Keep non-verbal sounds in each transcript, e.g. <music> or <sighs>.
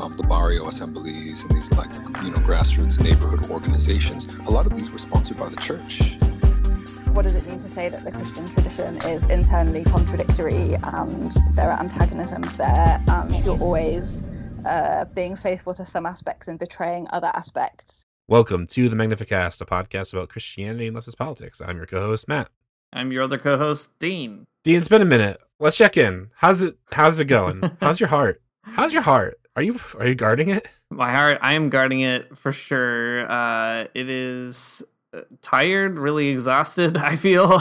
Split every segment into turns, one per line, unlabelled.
um, the barrio assemblies and these like you know grassroots neighborhood organizations. A lot of these were sponsored by the church.
What does it mean to say that the Christian tradition is internally contradictory and there are antagonisms there and you're always uh, being faithful to some aspects and betraying other aspects?
Welcome to the Magnificast, a podcast about Christianity and leftist politics. I'm your co-host Matt.
I'm your other co-host Dean.
Dean, it's been a minute. Let's check in. How's it? How's it going? <laughs> how's your heart? How's your heart? Are you are you guarding it?
My heart, I am guarding it for sure. Uh, it is uh, tired, really exhausted. <laughs> I feel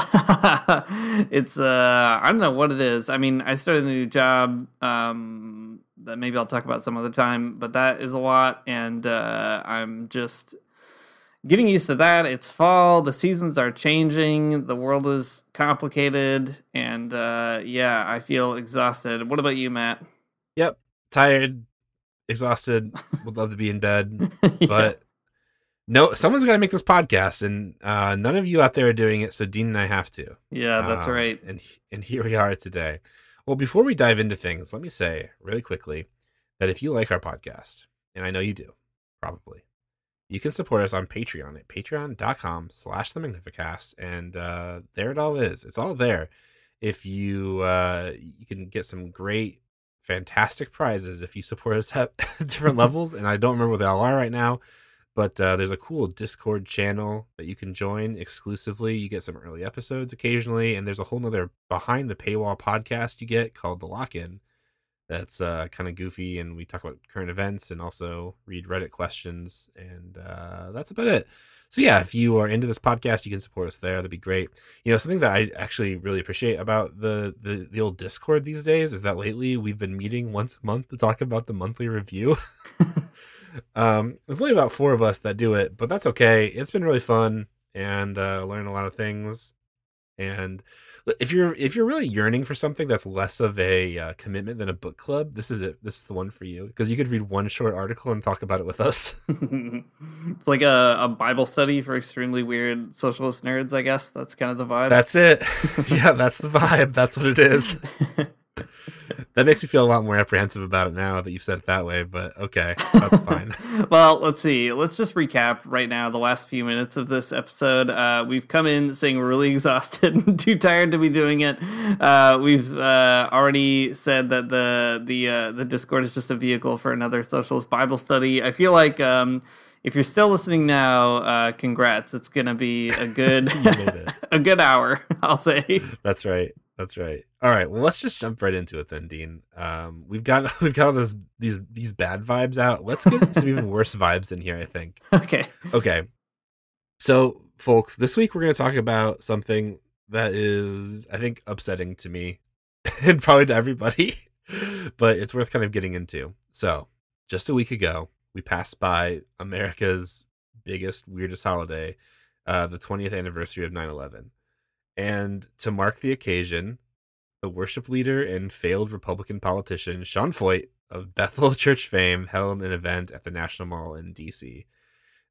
it's uh, I don't know what it is. I mean, I started a new job um, that maybe I'll talk about some other time, but that is a lot, and uh, I'm just getting used to that. It's fall, the seasons are changing, the world is complicated, and uh, yeah, I feel exhausted. What about you, Matt?
Yep, tired, exhausted, would love to be in bed, <laughs> yeah. but no, someone's got to make this podcast, and uh, none of you out there are doing it. So Dean and I have to.
Yeah, that's um, right.
And and here we are today. Well, before we dive into things, let me say really quickly that if you like our podcast, and I know you do, probably, you can support us on Patreon at patreon.com slash the Magnificast. And uh, there it all is. It's all there. If you uh, you can get some great fantastic prizes if you support us at <laughs> different levels. And I don't remember what they all are right now, but uh, there's a cool Discord channel that you can join exclusively. You get some early episodes occasionally, and there's a whole nother behind the paywall podcast you get called The Lock In. That's uh, kind of goofy, and we talk about current events and also read Reddit questions, and uh, that's about it so yeah, if you are into this podcast, you can support us there. That'd be great. You know, something that I actually really appreciate about the the, the old Discord these days is that lately we've been meeting once a month to talk about the monthly review. <laughs> um, there's only about four of us that do it, but that's okay. It's been really fun and uh, learn a lot of things. And if you're if you're really yearning for something that's less of a uh, commitment than a book club, this is it. This is the one for you because you could read one short article and talk about it with us. <laughs>
it's like a, a Bible study for extremely weird socialist nerds. I guess that's kind of the vibe.
That's it. <laughs> <laughs> yeah, that's the vibe. That's what it is. <laughs> that makes me feel a lot more apprehensive about it now that you've said it that way, but okay, that's fine. <laughs>
well, let's see. Let's just recap right now the last few minutes of this episode. Uh, we've come in saying we're really <laughs> exhausted and too tired to be doing it. Uh, we've uh, already said that the the uh, the Discord is just a vehicle for another socialist Bible study. I feel like. Um, if you're still listening now, uh, congrats! It's gonna be a good, a good hour. I'll say.
That's right. That's right. All right. Well, let's just jump right into it then, Dean. Um, we've got <laughs> we've got all this, these these bad vibes out. Let's get some even <laughs> worse vibes in here. I think.
Okay.
Okay. So, folks, this week we're going to talk about something that is, I think, upsetting to me <laughs> and probably to everybody, but it's worth kind of getting into. So, just a week ago, we passed by America's biggest, weirdest holiday, uh, the 20th anniversary of 9 11. And to mark the occasion, the worship leader and failed Republican politician Sean Feucht of Bethel <laughs> Church fame held an event at the National Mall in DC.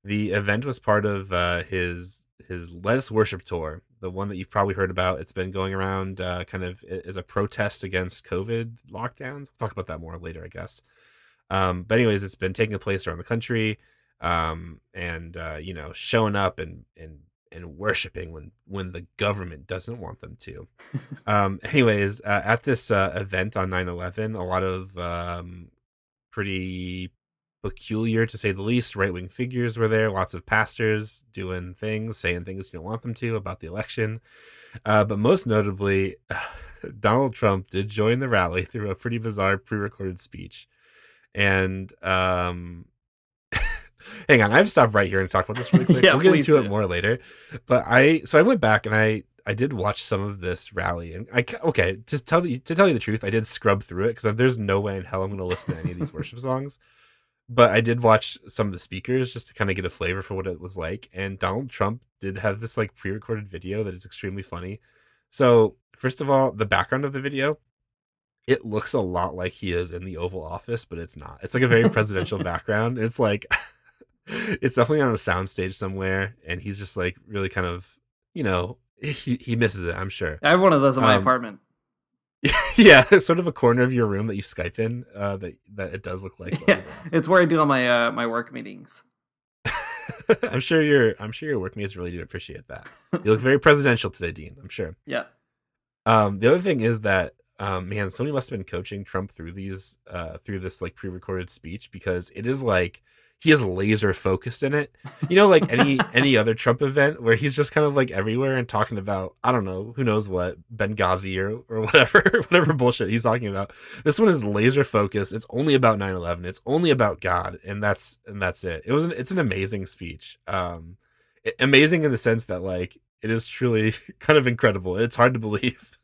The event was part of uh, his his Let Us Worship tour, the one that you've probably heard about. It's been going around uh, kind of as a protest against COVID lockdowns. We'll talk about that more later, I guess. Um, but anyways, it's been taking place around the country, um, and uh, you know, showing up and and and worshiping when when the government doesn't want them to. <laughs> um, anyways, uh, at this uh, event on 9/11, a lot of um, pretty peculiar to say the least. Right wing figures were there, lots of pastors doing things, saying things you don't want them to about the election. Uh, but most notably, <sighs> Donald Trump did join the rally through a pretty bizarre pre recorded speech. And um, hang on, I have to stop right here and talk about this really <laughs> quick.
Yeah,
we'll get into
do.
it more later. But I, so I went back and I, I did watch some of this rally, and I okay to tell you to tell you the truth, I did scrub through it because there's no way in hell I'm going to listen to any of these <laughs> worship songs. But I did watch some of the speakers just to kind of get a flavor for what it was like. And Donald Trump did have this like pre-recorded video that is extremely funny. So first of all, the background of the video, it looks a lot like he is in the Oval Office, but it's not. It's like a very <laughs> presidential background. It's like it's definitely on a soundstage somewhere, and he's just like really kind of, you know, he he misses it. I'm sure.
I have one of those in my
Um,
apartment. <laughs>
yeah, <laughs> sort of a corner of your room that you Skype in. Uh, that that it does look <laughs> like.
Yeah, it's where I do all my uh, my work meetings.
I'm sure your I'm sure your workmates really do appreciate that. You look very presidential today, Dean. I'm sure.
Yeah.
Um, the other thing is that um, man, somebody must have been coaching Trump through these uh, through this like pre-recorded speech because it is like he is laser focused in it. You know, like any <laughs> any other Trump event where he's just kind of like everywhere and talking about I don't know who knows what Benghazi or or whatever <laughs> whatever bullshit he's talking about. This one is laser focused. It's only about 9/11. It's only about God, and that's and that's it. It was an, it's an amazing speech. Um, amazing in the sense that like it is truly <laughs> kind of incredible. It's hard to believe.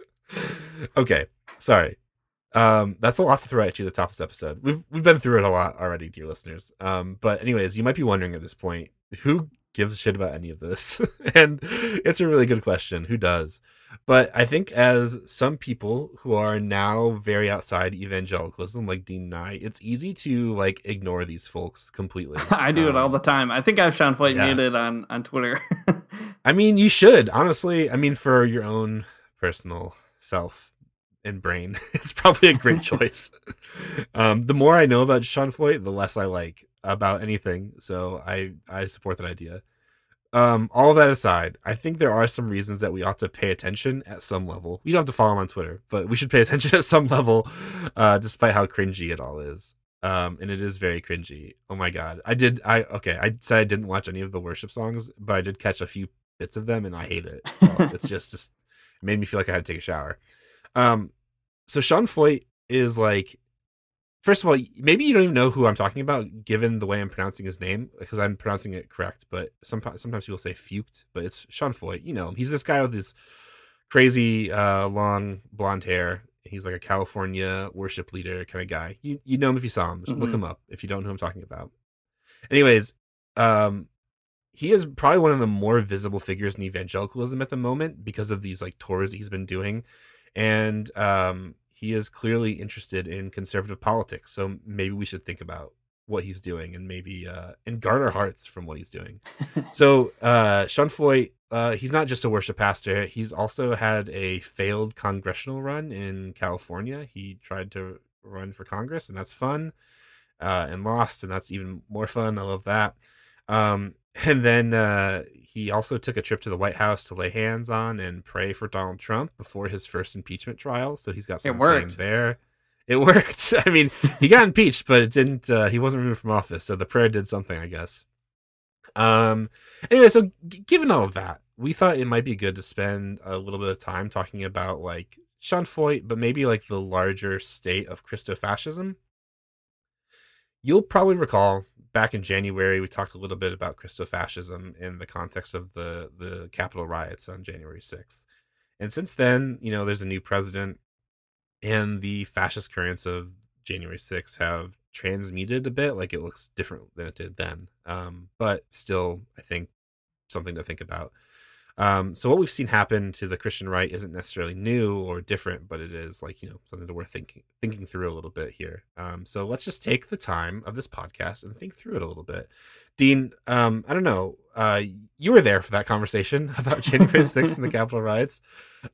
okay, sorry. Um, that's a lot to throw at you at the top of this episode. We've we've been through it a lot already, dear listeners. Um, but anyways, you might be wondering at this point, who gives a shit about any of this? <laughs> and it's a really good question. Who does? But I think as some people who are now very outside evangelicalism, like Dean it's easy to like ignore these folks completely. <laughs>
I do it all
Um,
the time. I think I have Sean Feucht
yeah.
muted on on Twitter. <laughs>
I mean, you should honestly. I mean, for your own personal self and brain, <laughs> it's probably a great <laughs> choice. um, the more I know about Sean Feucht, the less I like about anything. So I I support that idea. Um, all that aside, I think there are some reasons that we ought to pay attention at some level. We don't have to follow him on Twitter, but we should pay <laughs> attention at some level, uh, despite how cringy it all is. Um, and it is very cringy. Oh my god, I did. I okay. I said I didn't watch any of the worship songs, but I did catch a few bits of them, and I hate it. It's just, just made me feel like I had to take a shower. Um, so Sean Feucht is like, first of all, maybe you don't even know who I'm talking about, given the way I'm pronouncing his name, because I'm pronouncing it correct. But sometimes sometimes people say Fucht, but it's Sean Foyt. You know, him. he's this guy with this crazy uh, long blonde hair. He's like a California worship leader kind of guy. You you know him if you saw him. Just look him up if you don't know who I'm talking about. Anyways, um, he is probably one of the more visible figures in evangelicalism at the moment because of these like tours that he's been doing and um he is clearly interested in conservative politics so maybe we should think about what he's doing and maybe uh and guard our hearts from what he's doing. <laughs> So uh sean Feucht uh he's not just a worship pastor he's also had a failed congressional run in california. He tried to run for congress and that's fun uh and lost and that's even more fun. I love that. Um, <laughs> and then uh, he also took a trip to the White House to lay hands on and pray for Donald Trump before his first impeachment trial. So he's got some fame there. It <laughs> worked. I mean, he got impeached, but it didn't. Uh, he wasn't removed from office, so the prayer did something, I guess. Um. Anyway, so g- given all of that, we thought it might be good to spend a little bit of time talking about like Sean Feucht, but maybe like the larger state of Christofascism. You'll probably recall back in January we talked a little bit about Christofascism in the context of the the Capitol riots on January 6th. And since then, you know, there's a new president and the fascist currents of January 6th have transmuted a bit, like it looks different than it did then. Um, but still, I think something to think about. Um, so what we've seen happen to the Christian right isn't necessarily new or different, but it is like you know something that we're thinking thinking through a little bit here. Um, so let's just take the time of this podcast and think through it a little bit. Dean, um, I don't know, uh, you were there for that conversation <laughs> about January 6th and the <laughs> Capitol riots.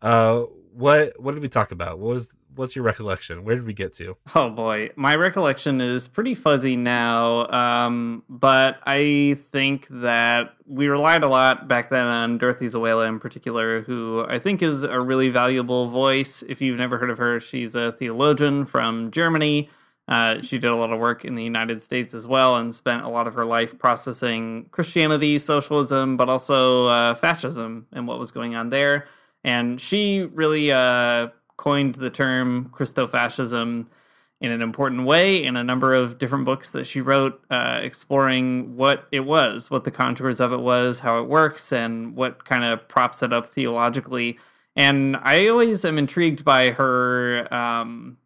Uh, what what did we talk about? What was what's your recollection? Where did we get to?
Oh boy, my recollection is pretty fuzzy now. Um, but I think that we relied a lot back then on Dorothee Sölle in particular, who I think is a really valuable voice. If you've never heard of her, she's a theologian from Germany. Uh, she did a lot of work in the United States as well and spent a lot of her life processing Christianity, socialism, but also uh, fascism and what was going on there. And she really uh, coined the term Christofascism in an important way in a number of different books that she wrote, uh, exploring what it was, what the contours of it was, how it works, and what kind of props it up theologically. And I always am intrigued by her um,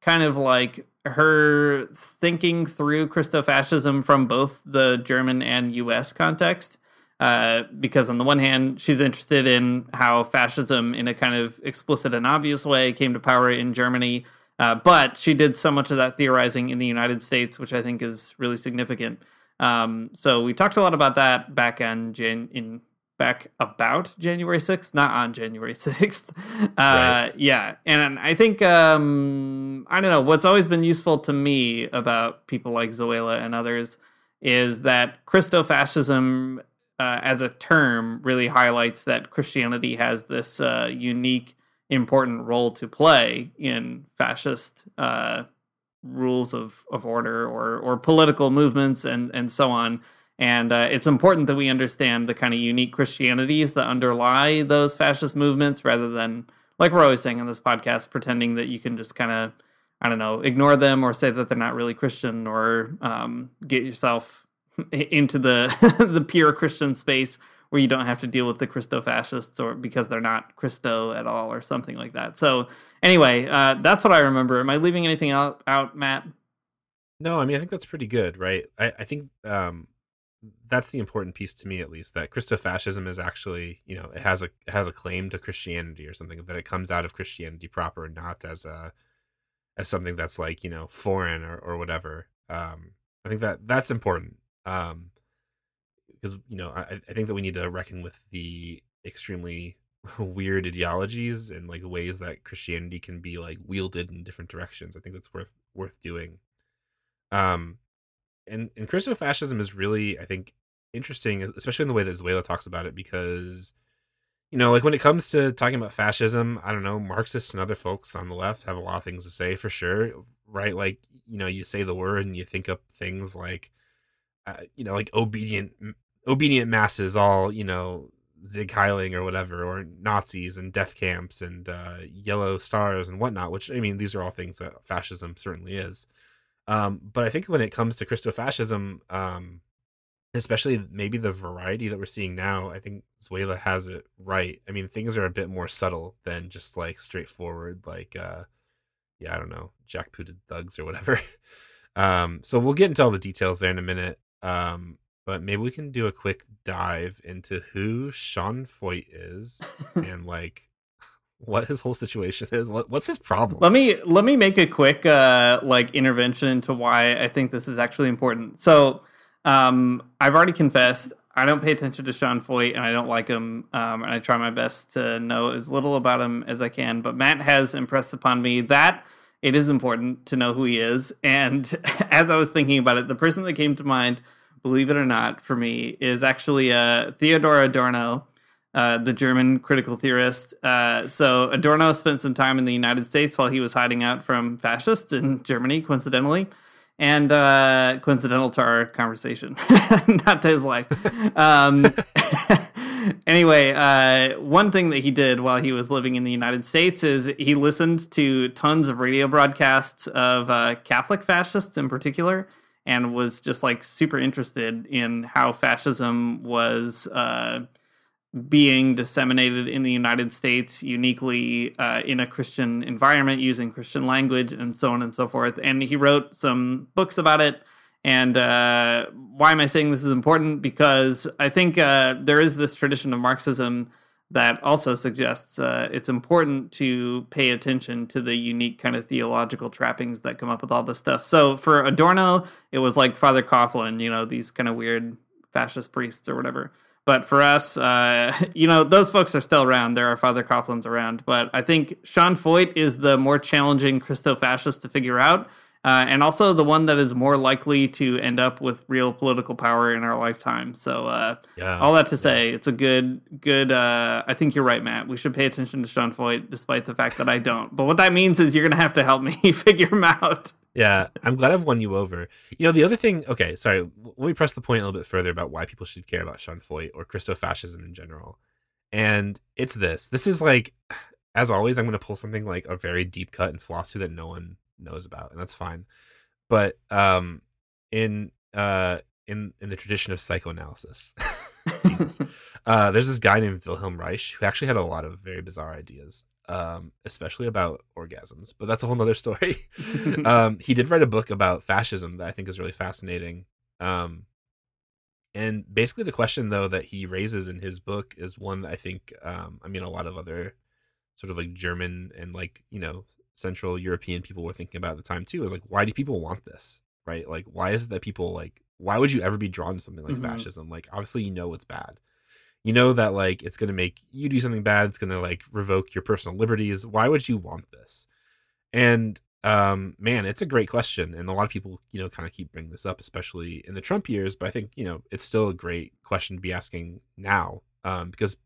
kind of like her thinking through Christofascism from both the German and US context. Uh, because on the one hand, she's interested in how fascism, in a kind of explicit and obvious way, came to power in Germany. Uh, but she did so much of that theorizing in the United States, which I think is really significant. Um, so we talked a lot about that back on Jan- in back about January 6th, not on January <laughs> 6th. Uh, right. Yeah. And I think, um, I don't know, what's always been useful to me about people like Sölle and others is that Christofascism uh, as a term really highlights that Christianity has this uh, unique, important role to play in fascist uh, rules of, of order or, or political movements and, and so on. And uh, it's important that we understand the kind of unique Christianities that underlie those fascist movements rather than, like we're always saying on this podcast, pretending that you can just kind of, I don't know, ignore them or say that they're not really Christian or um, get yourself into the <laughs> the pure Christian space where you don't have to deal with the Christo fascists or because they're not Christo at all or something like that. So anyway, uh, that's what I remember. Am I leaving anything out, out Matt?
No, I mean I think that's pretty good, right? I, I think um, that's the important piece to me at least that Christo fascism is actually you know it has a it has a claim to christianity or something that it comes out of christianity proper not as a as something that's like you know foreign or, or whatever um i think that that's important um because you know I, I think that we need to reckon with the extremely <laughs> weird ideologies and like ways that christianity can be like wielded in different directions i think that's worth worth doing um and and Christian fascism is really, I think, interesting, especially in the way that Sölle talks about it, because you know, like when it comes to talking about fascism, I don't know, Marxists and other folks on the left have a lot of things to say for sure, right? Like you know, you say the word and you think up things like, uh, you know, like obedient obedient masses, all you know, Sieg Heiling or whatever, or Nazis and death camps and uh, yellow stars and whatnot. Which I mean, these are all things that fascism certainly is. Um, but I think when it comes to Christofascism, um, especially maybe the variety that we're seeing now, I think Sölle has it right. I mean, things are a bit more subtle than just like straightforward, like, uh, yeah, I don't know, jackbooted thugs or whatever. <laughs> um, so we'll get into all the details there in a minute. Um, but maybe we can do a quick dive into who Sean Feucht is <laughs> and like <laughs> what his whole situation is. What, what's his problem?
Let me let me make a quick uh, like intervention into why I think this is actually important. So um, I've already confessed I don't pay attention to Sean Feucht and I don't like him, um, and I try my best to know as little about him as I can. But Matt has impressed upon me that it is important to know who he is. And <laughs> as I was thinking about it, the person that came to mind, believe it or not, for me is actually uh, Theodor Adorno uh, the German critical theorist. Uh, so Adorno spent some time in the United States while he was hiding out from fascists in Germany, coincidentally, and uh, coincidental to our conversation, <laughs> not to his life. Um, <laughs> anyway, uh, one thing that he did while he was living in the United States is he listened to tons of radio broadcasts of uh, Catholic fascists in particular. And was just like super interested in how fascism was uh, being disseminated in the United States uniquely uh, in a Christian environment using Christian language and so on and so forth. And he wrote some books about it. And uh, why am I saying this is important? Because I think uh, there is this tradition of Marxism that also suggests uh, it's important to pay attention to the unique kind of theological trappings that come up with all this stuff. So for Adorno, it was like Father Coughlin, you know, these kind of weird fascist priests or whatever. But for us, uh, <laughs> you know, those folks are still around. There are Father Coughlin's around. But I think Sean Feucht is the more challenging Christo-fascist to figure out. Uh, and also the one that is more likely to end up with real political power in our lifetime. So, uh, yeah. all that to say, it's a good, good. Uh, I think you're right, Matt. We should pay attention to Sean Feucht, despite the fact that I don't. But what that means is you're going to have to help me <laughs> figure him out.
yeah, I'm glad I've won you over. You know, the other thing. Okay, sorry. Let me press the point a little bit further about why people should care about Sean Feucht or Christofascism in general. And it's this. This is like, <sighs> as always, I'm going to pull something like a very deep cut in philosophy that no one knows about, and that's fine. But um, in uh, in in the tradition of psychoanalysis, <laughs> Jesus, <laughs> uh, there's this guy named Wilhelm Reich who actually had a lot of very bizarre ideas um, especially about orgasms, but that's a whole nother story. <laughs> um, he did write a book about fascism that I think is really fascinating. Um, and basically, the question though that he raises in his book is one that I think, um, I mean, a lot of other sort of like German and like you know Central European people were thinking about at the time too. Is like, why do people want this? Right? Like, why is it that people like? Why would you ever be drawn to something like
Mhm.
fascism? Like, obviously, you know it's bad you know that like it's going to make you do something bad it's going to like revoke your personal liberties why would you want this and um man it's a great question and a lot of people you know kind of keep bringing this up especially in the trump years but i think you know it's still a great question to be asking now um because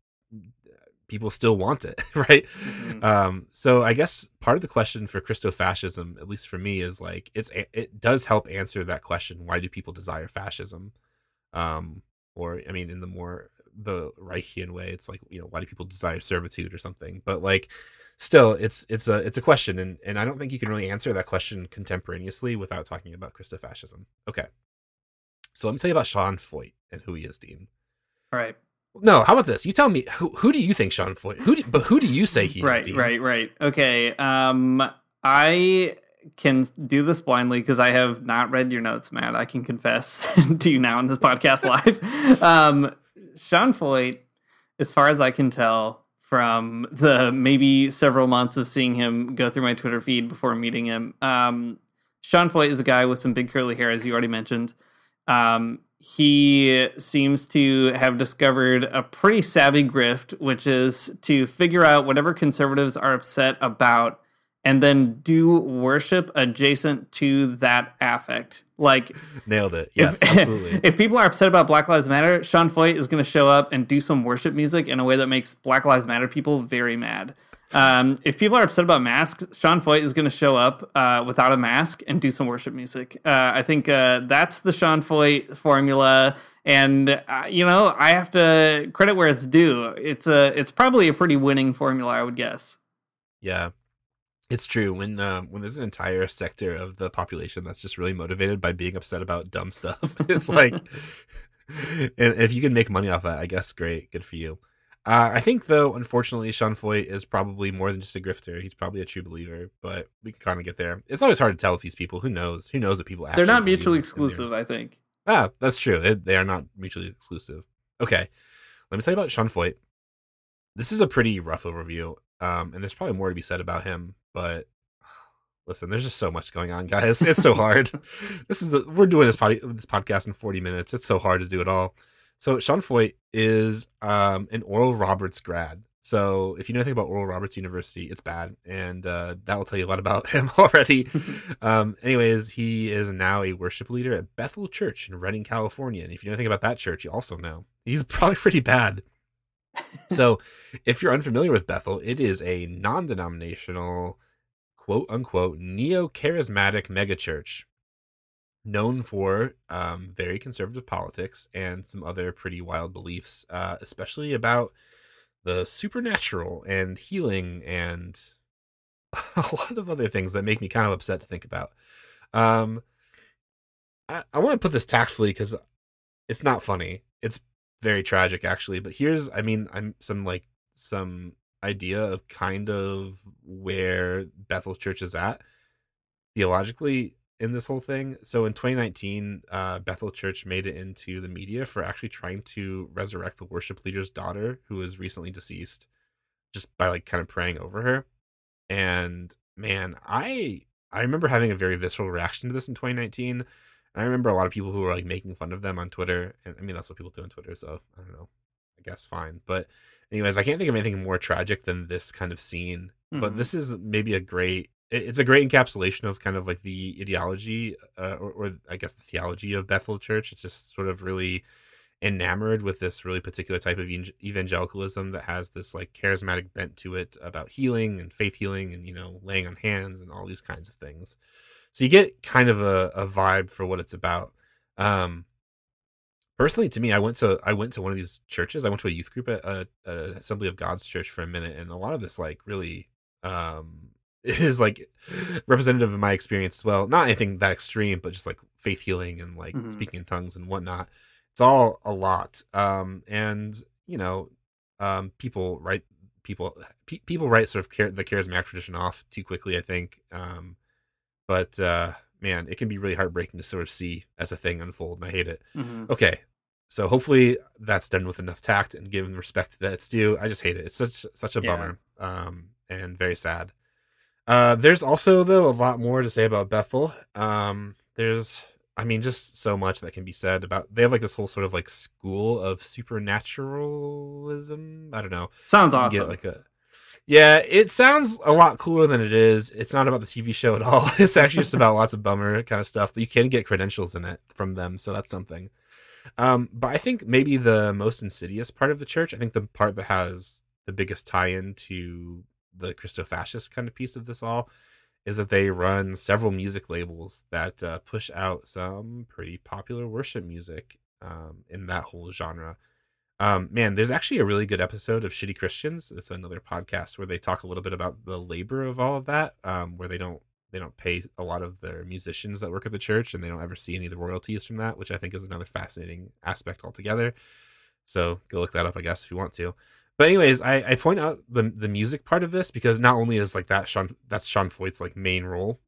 people still want it <laughs> right?
Mhm.
um so i guess part of the question for christofascism at least for me is like it's it does help answer that question why do people desire fascism? Um or i mean in the more the reichian way it's like you know why do people desire servitude or something? But like still it's it's a it's a question and and i don't think you can really answer that question contemporaneously without talking about christofascism. Okay. So let me tell you about sean Feucht and who he is dean.
All right.
No how about this you tell me who, who do you think sean Feucht who do, but who do you say he is
right,
dean
right, right. Okay. Um, I can do this blindly because I have not read your notes, Matt. I can confess <laughs> to you now in this podcast <laughs> live. Um, Sean Feucht, as far as I can tell from the maybe several months of seeing him go through my Twitter feed before meeting him, um, Sean Feucht is a guy with some big curly hair, as you already mentioned. Um, he seems to have discovered a pretty savvy grift, which is to figure out whatever conservatives are upset about and then do worship adjacent to that affect. Like,
nailed it yes
if,
absolutely <laughs>
if people are upset about Black Lives Matter, Sean Feucht is going to show up and do some worship music in a way that makes Black Lives Matter people very mad. Um, if people are upset about masks, Sean Feucht is going to show up uh, without a mask and do some worship music. Uh, I think uh, that's the Sean Feucht formula. And uh, you know, I have to credit where it's due. It's a, it's probably a pretty winning formula, I would guess.
Yeah, it's true. When um, when there's an entire sector of the population that's just really motivated by being upset about dumb stuff, <laughs> it's like, <laughs> <laughs> and if you can make money off that, I guess great, good for you. Uh, I think though, unfortunately, Sean Feucht is probably more than just a grifter. He's probably a true believer, but we can kind of get there. It's always hard to tell with these people. Who knows? Who knows that people
They're not mutually exclusive, I think.
Ah, that's true. They, they are not mutually exclusive. Okay, let me tell you about Sean Feucht. This is a pretty rough overview, um, and there's probably more to be said about him. But <sighs> listen, there's just so much going on, guys. It's so hard. <laughs> this is the, we're doing this pod, this podcast in 40 minutes. It's so hard to do it all. So Sean Feucht is um, an Oral Roberts grad. So if you know anything about Oral Roberts University, it's bad, and uh, that will tell you a lot about <laughs> him already. <laughs> um, anyways, he is now a worship leader at Bethel Church in Redding, California. And if you know anything about that church, you also know he's <laughs> probably pretty bad. so if you're unfamiliar with Bethel, it is a non-denominational, quote unquote, neo-charismatic megachurch known for um, very conservative politics and some other pretty wild beliefs, uh, especially about the supernatural and healing and <laughs> a lot of other things that make me kind of upset to think about. Um, I, I want to put this tactfully because it's not funny. It's very tragic, actually. But here's, I mean, I'm some like some idea of kind of where Bethel Church is at theologically in this whole thing. So in 2019, uh, Bethel Church made it into the media for actually trying to resurrect the worship leader's daughter, who was recently deceased, just by like kind of praying over her. And man, I I remember having a very visceral reaction to this in 2019. And I remember a lot of people who were like making fun of them on Twitter. And I mean, that's what people do on Twitter. So I don't know. I guess fine. But anyways, I can't think of anything more tragic than this kind of scene. But
Mhm.
this is maybe a great it's a great encapsulation of kind of like the ideology uh, or, or i guess the theology of bethel church it's just sort of really enamored with this really particular type of evangelicalism that has this like charismatic bent to it about healing and faith healing and you know laying on hands and all these kinds of things so you get kind of a, a vibe for what it's about. Um, personally, to me, I went to I went to one of these churches. I went to a youth group at a, a Assembly of God's church for a minute, and a lot of this like really um is like representative of my experience as well. Not anything that extreme, but just like faith healing and like
Mhm.
speaking in tongues and whatnot. It's all a lot. Um, and you know, um, people write people pe- people write sort of char- the charismatic tradition off too quickly. I think. Um, but uh, man, it can be really heartbreaking to sort of see as a thing unfold, and I hate it.
Mhm.
Okay, so hopefully that's done with enough tact and given respect that it's due. I just hate it. It's such such a
Yeah.
bummer, um, and very sad. Uh, there's also though a lot more to say about Bethel. Um, there's, I mean, just so much that can be said about. They have like this whole sort of like school of supernaturalism. I don't know.
Sounds awesome.
Get like a, yeah, it sounds a lot cooler than it is. It's not about the TV show at all. <laughs> It's actually just about lots of bummer kind of stuff. But you can get credentials in it from them, so that's something. Um, but I think maybe the most insidious part of the church, I think the part that has the biggest tie-in to the Christo-fascist kind of piece of this all, is that they run several music labels that uh, push out some pretty popular worship music um, in that whole genre. Um, man, there's actually a really good episode of Shitty Christians. It's another podcast where they talk a little bit about the labor of all of that, um, where they don't they don't pay a lot of their musicians that work at the church, and they don't ever see any of the royalties from that, which I think is another fascinating aspect altogether. So go look that up, I guess, if you want to. But anyways, I, I point out the the music part of this because not only is like that Sean that's Sean Feucht's like main role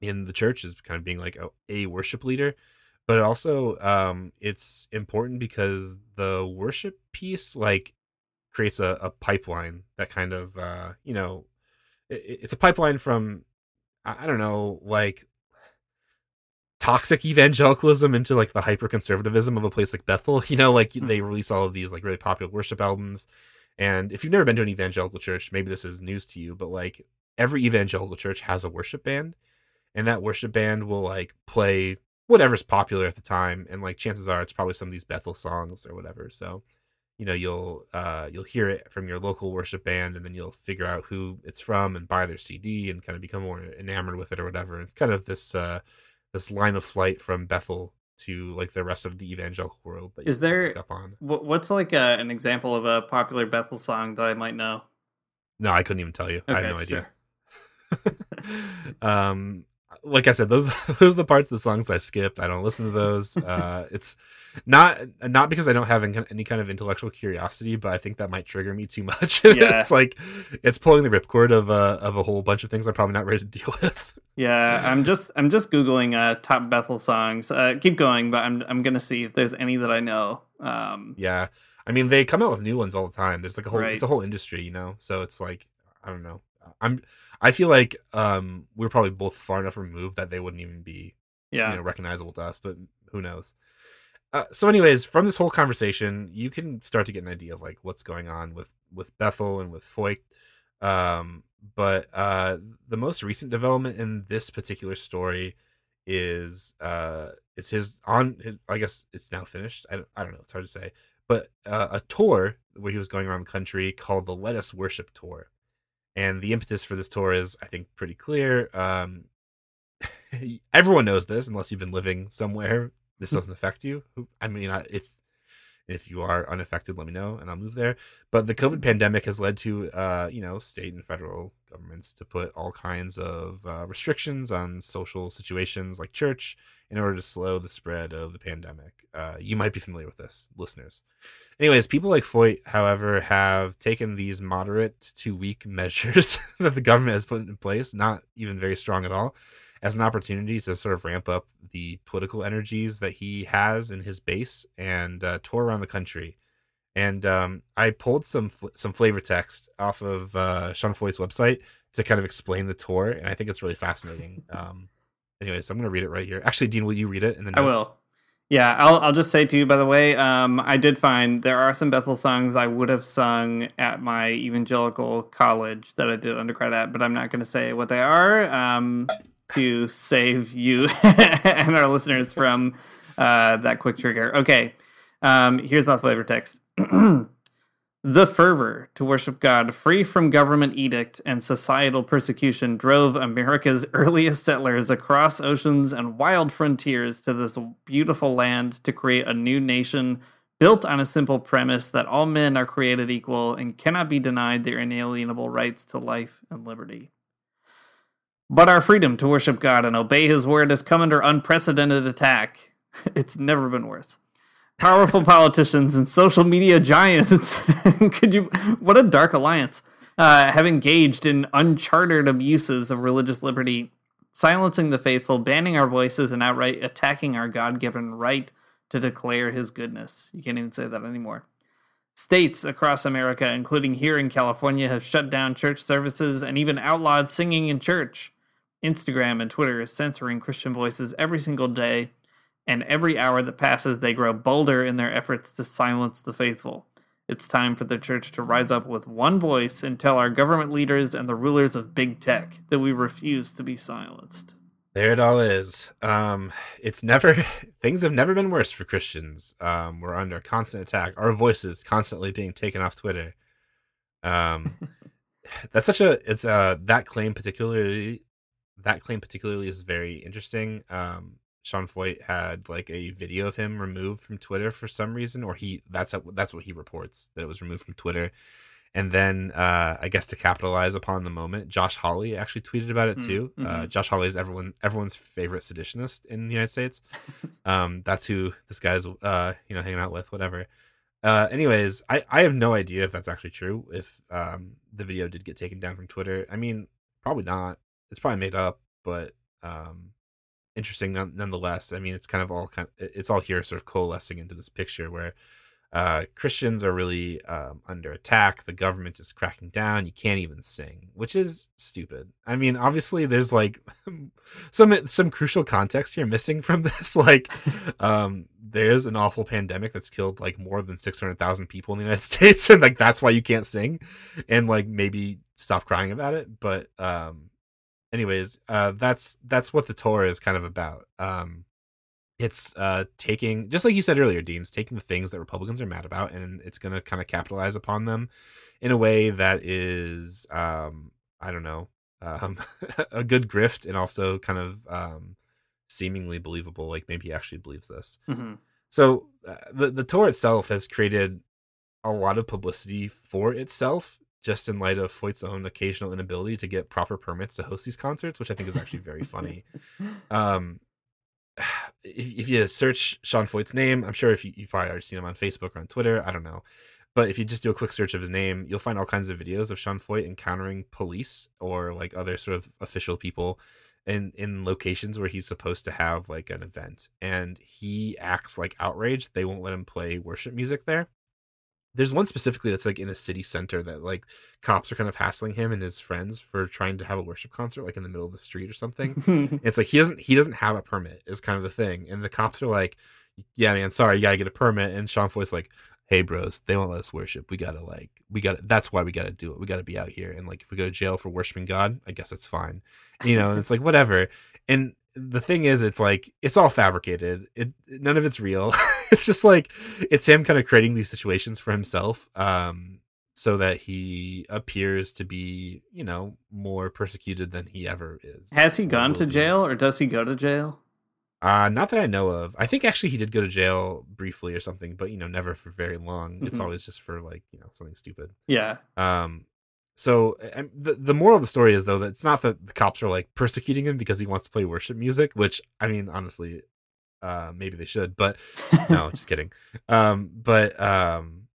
in the church is kind of being like a, a worship leader, but also um it's important because the worship piece like creates a, a pipeline that kind of uh you know it, it's a pipeline from I don't know like toxic evangelicalism into like the hyper conservatism of a place like Bethel. <laughs> You know, like they release all of these like really popular worship albums. And if you've never been to an evangelical church, maybe this is news to you, but like every evangelical church has a worship band, and that worship band will like play whatever's popular at the time, and like chances are it's probably some of these Bethel songs or whatever. So, you know, you'll uh you'll hear it from your local worship band, and then you'll figure out who it's from and buy their CD and kind of become more enamored with it or whatever. It's kind of this uh this line of flight from Bethel to like the rest of the evangelical world that
Is there
up on.
what's like a, an example of a popular Bethel song that I might know?
No, I couldn't even tell you. I have
Okay,
no idea.
sure. <laughs>
um like I said, those <laughs> those are the parts of the songs I skipped. I don't listen to those. <laughs> Uh it's not not because I don't have any kind of intellectual curiosity, but I think that might trigger me too much. <laughs>
Yeah.
it's like it's pulling the ripcord of a of a whole bunch of things I'm probably not ready to deal with.
Yeah, I'm just I'm just googling uh, top Bethel songs. Uh, keep going, but I'm I'm gonna see if there's any that I know. Um,
Yeah. I mean, they come out with new ones all the time. There's like a whole
Right.
it's a whole industry, you know. So it's like I don't know. I'm I feel like um we're probably both far enough removed that they wouldn't even be
yeah,
you know recognizable to us, but who knows. Uh, so anyways, from this whole conversation, you can start to get an idea of like what's going on with with Bethel and with Feucht. Um but uh the most recent development in this particular story is uh it's his on his, I guess it's now finished. I don't, I don't know, it's hard to say. But uh, a tour where he was going around the country called the Let Us Worship Tour. And the impetus for this tour is I think pretty clear. Um <laughs> everyone knows this unless you've been living somewhere this doesn't affect you i mean if if you are unaffected let me know and i'll move there. But the covid pandemic has led to uh you know state and federal governments to put all kinds of uh, restrictions on social situations like church in order to slow the spread of the pandemic. Uh you might be familiar with this listeners. Anyways people like Feucht however have taken these moderate to weak <laughs> measures that the government has put in place not even very strong at all as an opportunity to sort of ramp up the political energies that he has in his base and uh, tour around the country. And um, I pulled some fl- some flavor text off of uh, Sean Feucht's website to kind of explain the tour, and I think it's really fascinating. <laughs> um, anyways, I'm gonna read it right here. Actually, Dean, will you read it? And then
I will. Yeah, I'll I'll just say to you by the way, um, I did find there are some Bethel songs I would have sung at my evangelical college that I did undergrad at, but I'm not going to say what they are um, to save you <laughs> and our listeners from uh, that quick trigger. Okay, um, here's the flavor text. <clears throat> The fervor to worship God, free from government edict and societal persecution, drove America's <laughs> earliest settlers across oceans and wild frontiers to this beautiful land to create a new nation built on a simple premise that all men are created equal and cannot be denied their inalienable rights to life and liberty. But our freedom to worship God and obey His word has come under unprecedented attack. <laughs> It's never been worse powerful <laughs> politicians and social media giants. <laughs> Could you? What a dark alliance. Uh, have engaged in unchartered abuses of religious liberty, silencing the faithful, banning our voices, and outright attacking our God given right to declare his goodness. You can't even say that anymore. States across America, including here in California, have shut down church services and even outlawed singing in church. Instagram and Twitter is censoring Christian voices every single day and every hour that passes, they grow bolder in their efforts to silence the faithful. It's time for the church to rise up with one voice and tell our government leaders and the rulers of big tech that we refuse to be silenced.
There it all is. Um, it's never <laughs> things have never been worse for Christians. Um, we're under constant attack. Our voices constantly being taken off Twitter. Um, <laughs> that's such a it's uh that claim particularly that claim particularly is very interesting. Um, Sean Feucht had like a video of him removed from Twitter for some reason, or he that's a, that's what he reports that it was removed from Twitter. And then uh, I guess to capitalize upon the moment, Josh Hawley actually tweeted about it
Mm,
too. Uh,
mhm.
Josh Hawley is everyone everyone's favorite seditionist in the United States. <laughs> um, that's who this guy's uh, you know hanging out with, whatever. Uh, anyways, I, I have no idea if that's actually true. If um, the video did get taken down from Twitter, I mean, probably not. It's probably made up, but um, interesting nonetheless. I mean, it's kind of all kind. It's all here, sort of coalescing into this picture where uh, Christians are really um, under attack. The government is cracking down. You can't even sing, which is stupid. I mean, obviously, there's like <laughs> some some crucial context here missing from <laughs> this. Like, <laughs> um, there's an awful pandemic that's killed like more than six hundred thousand people in the United States, and like that's why you can't sing, and like maybe stop crying about it. But um, anyways, uh, that's that's what the tour is kind of about. Um, it's uh taking just like you said earlier, Dean, it's taking the things that Republicans are mad about, and it's going to kind of capitalize upon them in a way that is, um, I don't know, um, <laughs> a good grift and also kind of um, seemingly believable. Like maybe he actually believes this.
hmm
So uh, the the tour itself has created a lot of publicity for itself, just in light of Feucht's own occasional inability to get proper permits to host these concerts, which I think is actually very funny. <laughs> Um, if, if you search Sean Feucht's name, I'm sure if you, you've probably already seen him on Facebook or on Twitter, I don't know. But if you just do a quick search of his name, you'll find all kinds of videos of Sean Foyt encountering police or like other sort of official people in in locations where he's supposed to have like an event and he acts like outraged they won't let him play worship music there there's one specifically that's like in a city center that like cops are kind of hassling him and his friends for trying to have a worship concert like in the middle of the street or something. <laughs> It's like he doesn't he doesn't have a permit is kind of the thing and the cops are like yeah man sorry you gotta get a permit and sean Feucht's like hey bros they won't let us worship. We gotta like we gotta that's why we gotta do it. We gotta be out here and like if we go to jail for worshiping god i guess it's fine you know and it's like whatever and the thing is it's like it's all fabricated it none of it's real <laughs> it's just like it's him kind of creating these situations for himself um so that he appears to be you know more persecuted than he ever is
Has he gone to
be.
jail or does he go to jail?
Uh, not that I know of. I think actually he did go to jail briefly or something, but you know, never for very long. It's
Mhm.
always just for like you know something stupid.
Yeah.
Um, so and the the moral of the story is though that it's not that the cops are like persecuting him because he wants to play worship music, which I mean honestly, uh, maybe they should, but <laughs> no, just kidding. Um, but um,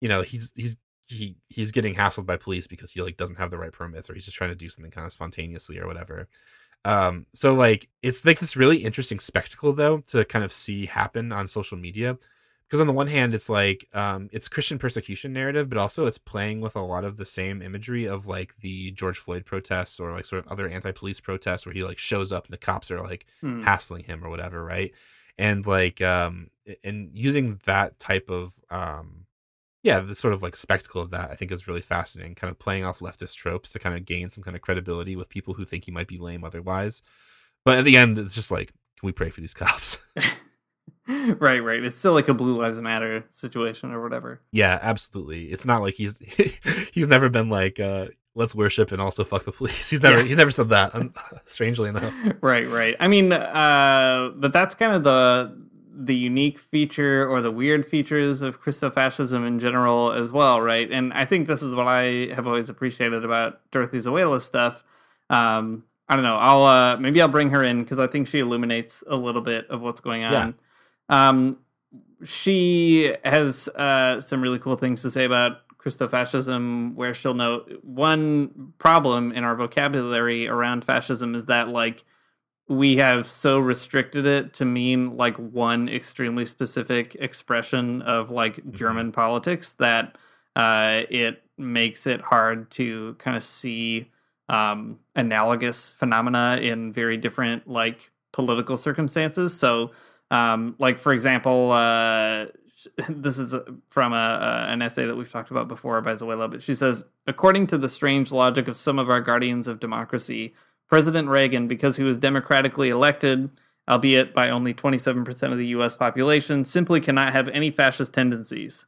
you know, he's he's he he's getting hassled by police because he like doesn't have the right permits or he's just trying to do something kind of spontaneously or whatever. Um, so like it's like this really interesting spectacle though to kind of see happen on social media. Because on the one hand, it's like um, it's Christian persecution narrative, but also it's playing with a lot of the same imagery of like the George Floyd protests or like sort of other anti-police protests where he like shows up and the cops are like
Hmm.
hassling him or whatever, right? And like um and using that type of um yeah, the sort of like spectacle of that I think is really fascinating, kind of playing off leftist tropes to kind of gain some kind of credibility with people who think he might be lame otherwise. But at the end it's just like, can we pray for these cops? <laughs> <laughs>
right, right. It's still like a Blue Lives Matter situation or whatever.
Yeah, absolutely. It's not like he's <laughs> he's never been like uh let's worship and also fuck the police. <laughs> He's never
Yeah.
he's never said that. strangely enough.
right, right. I mean, uh, but that's kind of the the unique feature or the weird features of Christofascism in general as well, right? And I think this is what I have always appreciated about Dorothee Sölle's stuff. Um, I don't know. I'll uh, maybe I'll bring her in because I think she illuminates a little bit of what's going on. Um, she has uh, some really cool things to say about Christofascism, where she'll note one problem in our vocabulary around fascism is that like we have so restricted it to mean like one extremely specific expression of like German politics that uh, it makes it hard to kind of see um, analogous phenomena in very different like political circumstances. So, um, like for example, uh, <laughs> this is uh, from a, a, an essay that we've talked about before by Sölle, but she says, according to the strange logic of some of our guardians of democracy, President Reagan, because he was democratically elected, albeit by only 27% of the US population, simply cannot have any fascist tendencies.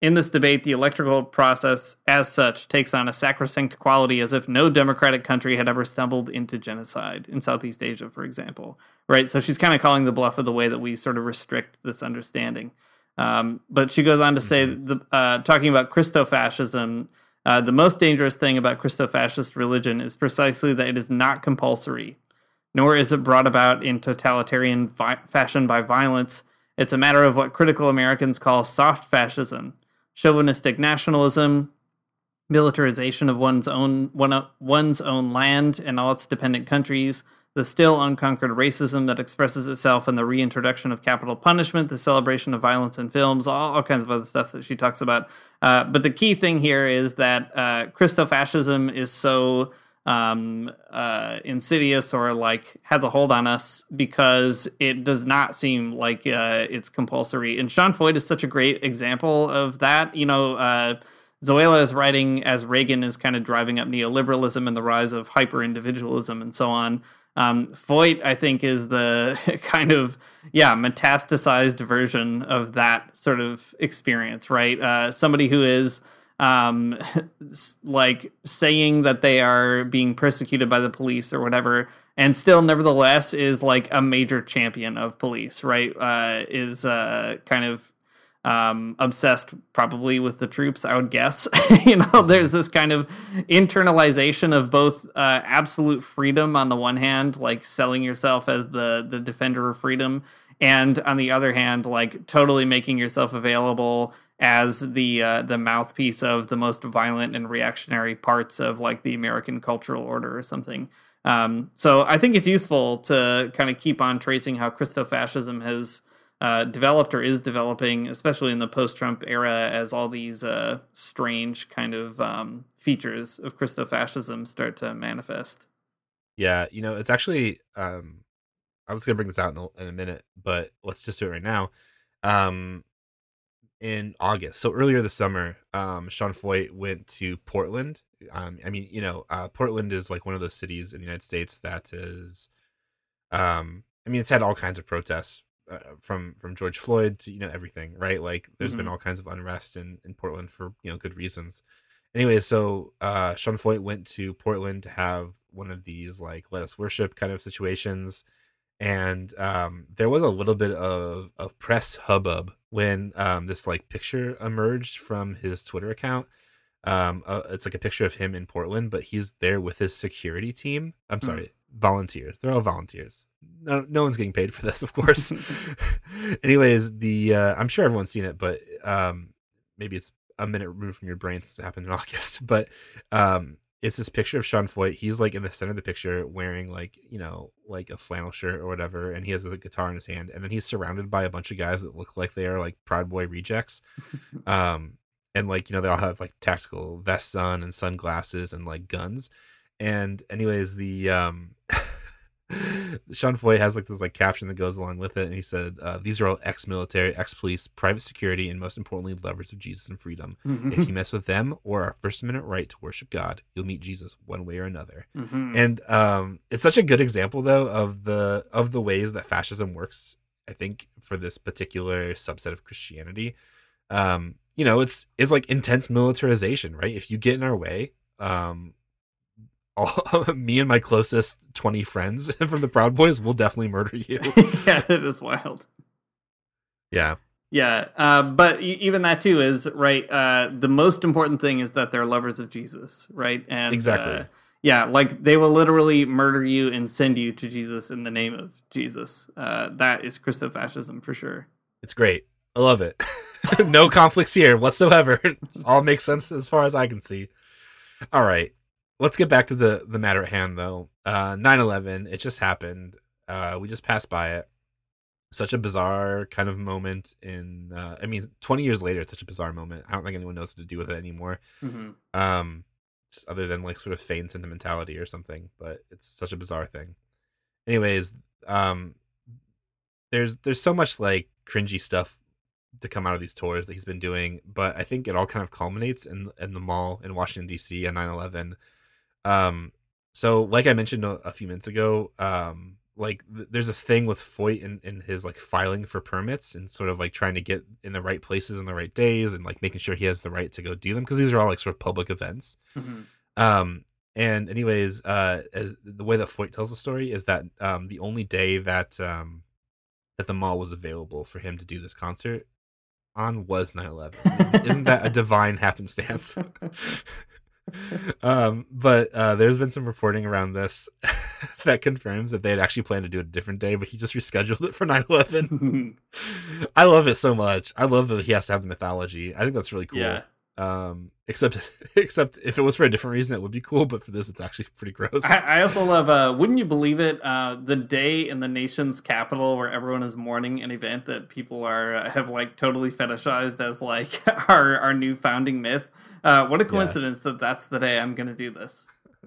In this debate, the electoral process, as such, takes on a sacrosanct quality as if no democratic country had ever stumbled into genocide in Southeast Asia, for example. Right? So she's kind of calling the bluff of the way that we sort of restrict this understanding. Um, but she goes on to say, the, uh, talking about Christofascism, uh, the most dangerous thing about Christofascist religion is precisely that it is not compulsory, nor is it brought about in totalitarian vi- fashion by violence. It's a matter of what critical Americans call soft fascism, chauvinistic nationalism, militarization of one's own one, one's own land and all its dependent countries, the still unconquered racism that expresses itself in the reintroduction of capital punishment, the celebration of violence in films, all, all kinds of other stuff that she talks about. Uh, but the key thing here is that uh, Christofascism is so um, uh, insidious or like has a hold on us because it does not seem like uh, it's compulsory. And Sean Feucht is such a great example of that. You know, uh, Sölle is writing as Reagan is kind of driving up neoliberalism and the rise of hyper individualism and so on. Um, Feucht, I think, is the <laughs> kind of yeah metastasized version of that sort of experience, right? Uh, somebody who is um, <laughs> like saying that they are being persecuted by the police or whatever, and still, nevertheless, is like a major champion of police, right? Uh, is uh, kind of um, obsessed probably with the troops, I would guess. <laughs> you know, there's this kind of internalization of both uh, absolute freedom on the one hand, like selling yourself as the the defender of freedom, and on the other hand, like totally making yourself available as the uh, the mouthpiece of the most violent and reactionary parts of like the American cultural order or something. Um, so I think it's useful to kind of keep on tracing how Christofascism has uh, developed or is developing, especially in the post-Trump era, as all these uh, strange kind of um, features of Christofascism start to manifest.
Yeah, you know, it's actually um I was gonna bring this out in a, in a minute, but let's just do it right now. Um in August, so earlier this summer, um Sean Feucht went to Portland. Um I mean, you know, uh Portland is like one of those cities in the United States that is um I mean, it's had all kinds of protests uh, from from George Floyd to you know everything, right? Like there's been
Mhm.
all kinds of unrest in in Portland for, you know, good reasons. Anyway, so uh Sean Feucht went to Portland to have one of these like let us worship kind of situations and um there was a little bit of of press hubbub when um this like picture emerged from his Twitter account. Um uh, it's like a picture of him in Portland, but he's there with his security team. I'm
Hmm.
sorry, volunteers. They're all volunteers. No no one's getting paid for this, of course. <laughs> <laughs> Anyways, the uh I'm sure everyone's seen it, but um maybe it's a minute removed from your brain since it happened in <laughs> August. But um it's this picture of Sean Feucht. He's like in the center of the picture wearing like, you know, like a flannel shirt or whatever, and he has a guitar in his hand, and then he's surrounded by a bunch of guys that look like they are like Proud Boy rejects. <laughs> um and like, you know, they all have like tactical vests on and sunglasses and like guns. And anyways, the um <laughs> Sean Feucht has like this like caption that goes along with it, and he said, uh, "These are all ex-military, ex-police, private security, and most importantly, lovers of Jesus and freedom. if you mess with them or our First Amendment right to worship God, you'll meet Jesus one way or another."
Mhm.
And um, it's such a good example, though, of the of the ways that fascism works I think for this particular subset of Christianity, um, you know, it's it's like intense militarization, right? If you get in our way, um, all, <laughs> me and my closest twenty friends <laughs> from the Proud Boys will definitely murder you. <laughs>
yeah, it is wild.
Yeah.
Yeah, uh, but even that too is right. Uh, the most important thing is that they're lovers of Jesus, right? And
Exactly.
uh, yeah, like they will literally murder you and send you to Jesus in the name of Jesus. Uh, that is Christofascism for sure.
It's great. I love it. no conflicts here whatsoever. All makes sense as far as I can see. All right. Let's get back to the the matter at hand though. Uh 9/11, it just happened. Uh we just passed by it. Such a bizarre kind of moment in uh I mean 20 years later it's such a bizarre moment. I don't think anyone knows what to do with it anymore.
Mm-hmm.
Um other than like sort of feigned sentimentality or something, but it's such a bizarre thing. Anyways, um there's there's so much like cringy stuff to come out of these tours that he's been doing, but I think it all kind of culminates in in the mall in Washington D.C. on 9/11. Um, so like I mentioned a, a few minutes ago, um, like th- there's this thing with Feucht in, in his like filing for permits and sort of like trying to get in the right places in the right days and like making sure he has the right to go do them because these are all like sort of public events.
Mm-hmm.
Um, and anyways, uh, as the way that Feucht tells the story is that um, the only day that um, that the mall was available for him to do this concert on was 9/11. Isn't that a <laughs> divine happenstance? <laughs> um, but uh, there's been some reporting around this <laughs> that confirms that they had actually planned to do it a different day, but he just rescheduled it for 9/11. <laughs> I love it so much. I love that he has to have the mythology. I think that's really cool.
Yeah.
Um, except <laughs> except if it was for a different reason, it would be cool. But for this, it's actually pretty gross.
I, I also love. Uh, wouldn't you believe it? Uh, the day in the nation's capital where everyone is mourning an event that people are uh, have like totally fetishized as like our our new founding myth. Uh, what a coincidence that that's the day I'm gonna do this.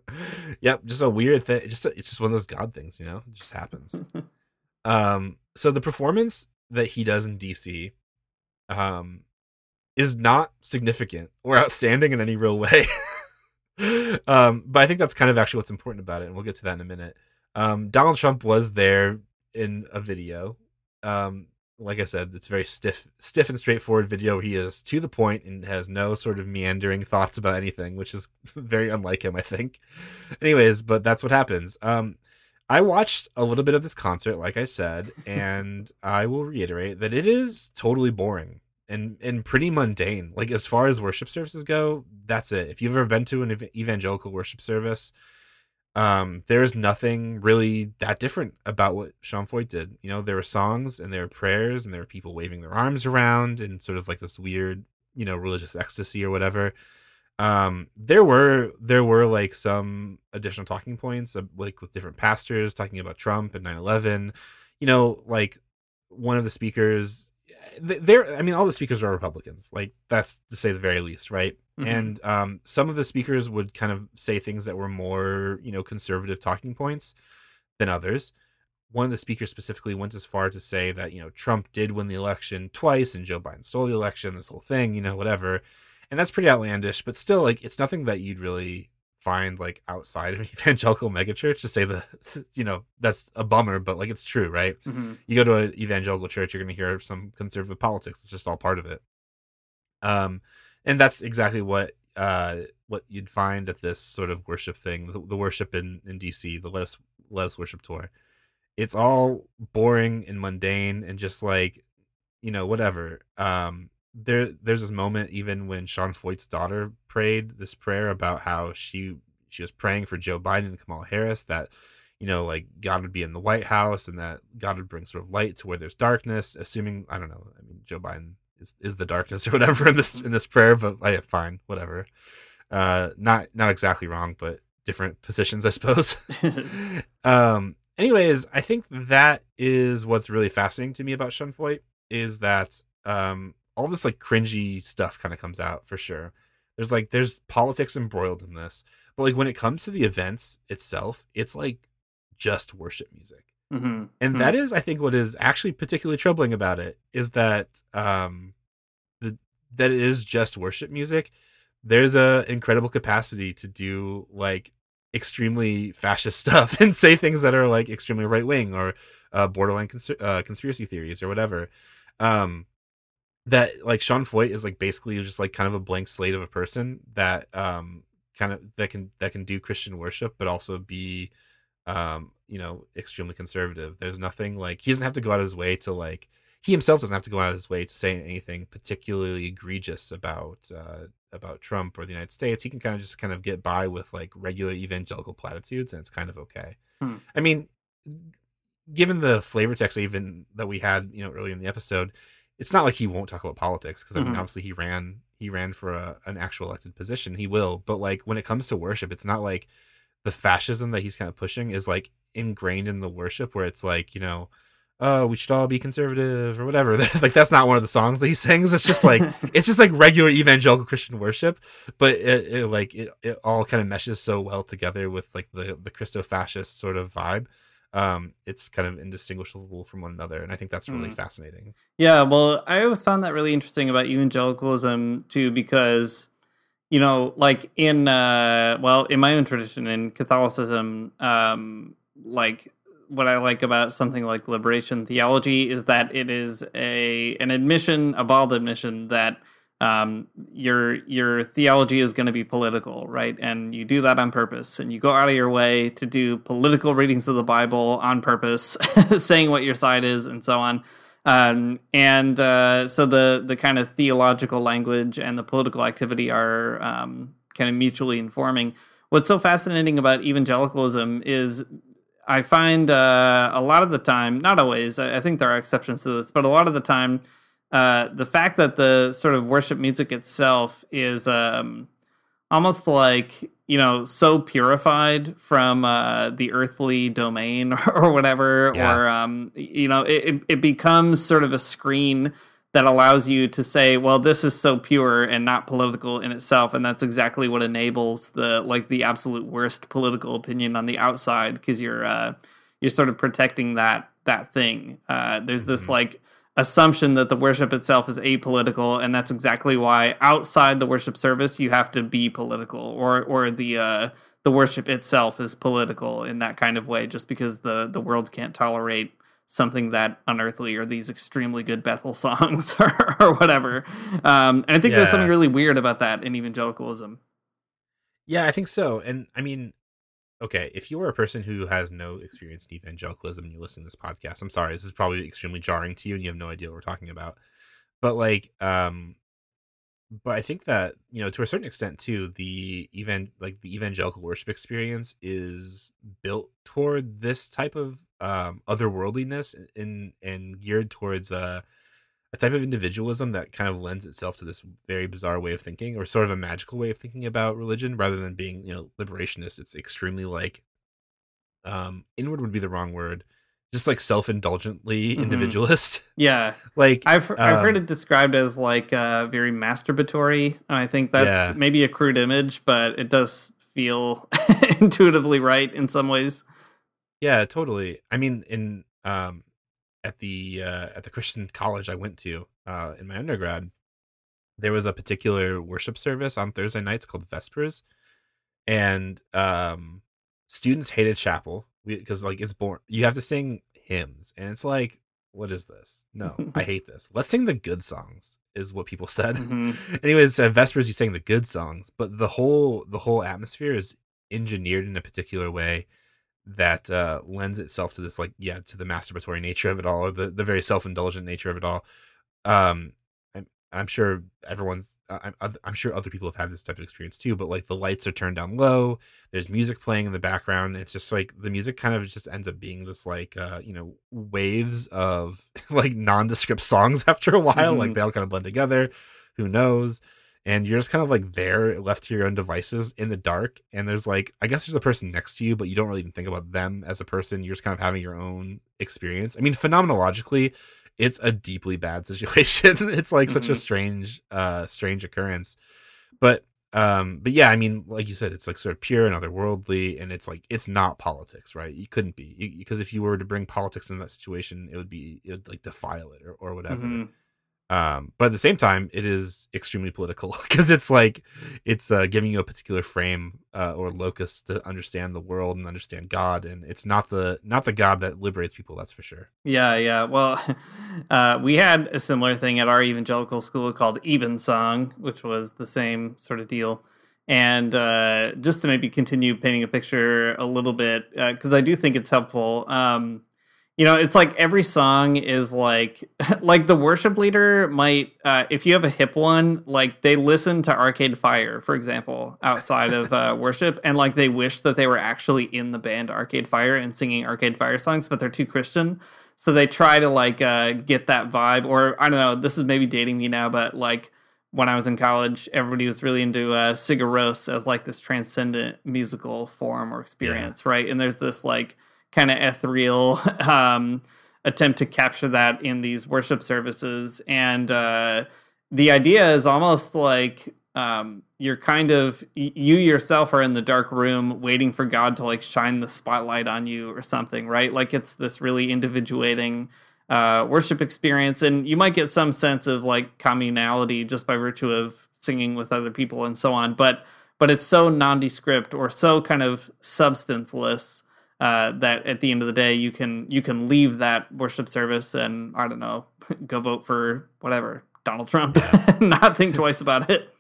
<laughs>
yep, just a weird thing. Just it's just one of those god things, you know. It just happens. <laughs> um, so the performance that he does in DC, um, is not significant or outstanding in any real way. <laughs> um, but I think that's kind of actually what's important about it, and we'll get to that in a minute. Um, Donald Trump was there in a video. Um, like I said, it's very stiff, stiff and straightforward video. He is to the point and has no sort of meandering thoughts about anything, which is <laughs> very unlike him, I think. Anyways, but that's what happens. Um, I watched a little bit of this concert, like I said, <laughs> and I will reiterate that it is totally boring and and pretty mundane. Like as far as worship services go, that's it. If you've ever been to an ev- evangelical worship service, um, there is nothing really that different about what Sean Feucht did. You know, there were songs and there were prayers and there were people waving their arms around and sort of like this weird, you know, religious ecstasy or whatever. Um, there were there were like some additional talking points, uh, like with different pastors talking about Trump and 9/11. You know, like one of the speakers there i mean all the speakers are republicans like that's to say the very least right
Mhm.
and um some of the speakers would kind of say things that were more you know conservative talking points than others one of the speakers specifically went as far to say that you know trump did win the election twice and joe biden stole the election this whole thing you know whatever and that's pretty outlandish but still like it's nothing that you'd really find like outside of <laughs> evangelical megachurch to say that <laughs> you know that's a bummer but like it's true right
Mhm.
you go to an evangelical church you're going to hear some conservative politics it's just all part of it um and that's exactly what uh what you'd find at this sort of worship thing the, the worship in in dc the let us let us worship tour. It's all boring and mundane and just like you know whatever. Um there there's this moment even when Sean Feucht's daughter prayed this prayer about how she she was praying for Joe Biden and Kamala Harris that you know like God would be in the White House and that God would bring sort of light to where there's darkness assuming I don't know I mean Joe Biden is, is the darkness <laughs> or whatever in this in this prayer but I fine whatever. Uh not not exactly wrong but different positions I suppose. <laughs> <laughs> Um anyways i think that is what's really fascinating to me about Sean Feucht is that um all this like cringy stuff kind of comes out for sure. There's like there's politics embroiled in this but like when it comes to the events itself it's like just worship music
Mhm.
and
Mhm.
that is i think what is actually particularly troubling about it is that um the that it is just worship music there's a incredible capacity to do like extremely fascist <laughs> stuff and say things that are like extremely right wing or uh, borderline cons- uh, conspiracy theories or whatever. Um, that like Sean Feucht is like basically just like kind of a blank slate of a person that um kind of that can that can do Christian worship but also be um you know extremely conservative. There's nothing like he doesn't have to go out of his way to like he himself doesn't have to go out of his way to say anything particularly egregious about uh, about Trump or the United States. He can kind of just kind of get by with like regular evangelical platitudes, and it's kind of okay.
Hmm.
I mean, given the flavor text even that we had, you know, earlier in the episode, it's not like he won't talk about politics because I mean,
Mhm.
obviously he ran he ran for a, an actual elected position. He will, but like when it comes to worship, it's not like the fascism that he's kind of pushing is like ingrained in the worship where it's like you know oh we should all be conservative or whatever. <laughs> Like that's not one of the songs that he sings. It's just like <laughs> it's just like regular evangelical christian worship but it, it like it, it all kind of meshes so well together with like the the christo-fascist sort of vibe. Um it's kind of indistinguishable from one another and i think that's really
Mm.
fascinating.
Yeah, well, I always found that really interesting about evangelicalism too, because you know, like in uh, well, in my own tradition in Catholicism, um, like what I like about something like liberation theology is that it is a an admission, a bald admission that um, your your theology is going to be political, right? And you do that on purpose, and you go out of your way to do political readings of the Bible on purpose, <laughs> saying what your side is, and so on. Um, and uh, so the the kind of theological language and the political activity are um, kind of mutually informing. What's so fascinating about evangelicalism is I find uh, a lot of the time, not always, I, I think there are exceptions to this, but a lot of the time, uh, the fact that the sort of worship music itself is um, almost like you know so purified from uh, the earthly domain <laughs> or whatever,
Yeah.
or um, you know it, it- it becomes sort of a screen that allows you to say, well, this is so pure and not political in itself, and that's exactly what enables the like the absolute worst political opinion on the outside because you're uh, you're sort of protecting that that thing. Uh, there's this
Mhm.
like assumption that the worship itself is apolitical, and that's exactly why outside the worship service you have to be political, or or the uh, the worship itself is political in that kind of way, just because the the world can't tolerate something that unearthly or these extremely good Bethel <laughs> songs or, or whatever. Um, and I think there's something really weird about that in evangelicalism.
Yeah, I think so. And I mean, okay, if you are a person who has no experience in evangelicalism and you listen to this podcast, I'm sorry, this is probably extremely jarring to you and you have no idea what we're talking about. But like, um, but I think that you know to a certain extent too, the even like the evangelical worship experience is built toward this type of um otherworldliness and and geared towards uh a type of individualism that kind of lends itself to this very bizarre way of thinking or sort of a magical way of thinking about religion rather than being you know liberationist it's extremely like um inward would be the wrong word just like self-indulgently
Mhm.
individualist <laughs>
Yeah,
like
I've I've heard
um,
it described as like uh, very masturbatory, and I think that's
Yeah.
maybe a crude image, but it does feel <laughs> intuitively right in some ways.
Yeah, totally. I mean, in um at the uh at the Christian <laughs> college I went to uh in my undergrad, there was a particular worship service on Thursday nights called Vespers. And um students hated chapel because like it's born you have to sing hymns and it's like what is this? No, <laughs> I hate this. Let's sing the good songs is what people <laughs> said.
Mhm.
Anyways, at Vespers you sang the good songs, but the whole the whole atmosphere is engineered in a particular way that uh lends itself to this like yeah to the masturbatory nature of it all or the, the very self-indulgent nature of it all um i'm, I'm sure everyone's uh, I'm, I'm sure other people have had this type of experience too but like the lights are turned down low there's music playing in the background it's just like the music kind of just ends up being this like uh you know waves of <laughs> like nondescript songs <laughs> after a while like
Mhm.
they all kind of blend together who knows and you're just kind of like there left to your own devices in the dark and there's like i guess there's a person next to you but you don't really even think about them as a person. You're just kind of having your own experience. I mean phenomenologically it's a deeply bad <laughs> situation. It's like such a
Mhm.
strange uh strange occurrence. But um but yeah i mean like you said it's like sort of pure and otherworldly and it's like it's not politics right? You couldn't be. Because if you were to bring politics into that situation it would be it would like defile it or, or whatever.
Mhm.
Um, but at the same time, it is extremely political <laughs> because it's like it's uh, giving you a particular frame uh, or locus to understand the world and understand God, and it's not the not the God that liberates people. That's for sure.
Yeah, yeah. Well, <laughs> uh, we had a similar thing at our evangelical school called Evensong, which was the same sort of deal. And uh, just to maybe continue painting a picture a little bit, because I do think it's helpful. Um, you know it's like every song is like <laughs> like the worship leader might uh, if you have a hip one like they listen to arcade fire for example outside of uh, <laughs> worship and like they wish that they were actually in the band arcade fire and singing arcade fire songs but they're too christian so they try to like uh, get that vibe or i don't know this is maybe dating me now but like when i was in college everybody was really into uh, Sigur as like this transcendent musical form or experience yeah. right and there's this like kind of ethereal <laughs> um, attempt to capture that in these worship services. And uh, the idea is almost like um, you're kind of you yourself are in the dark room waiting for God to like shine the spotlight on you or something, right? Like it's this really individuating uh, worship experience, and you might get some sense of like communality just by virtue of singing with other people and so on. But but it's so nondescript or so kind of substanceless uh, that at the end of the day you can you can leave that worship service and I don't know <laughs> go vote for whatever Donald Trump, <laughs> not think twice about it.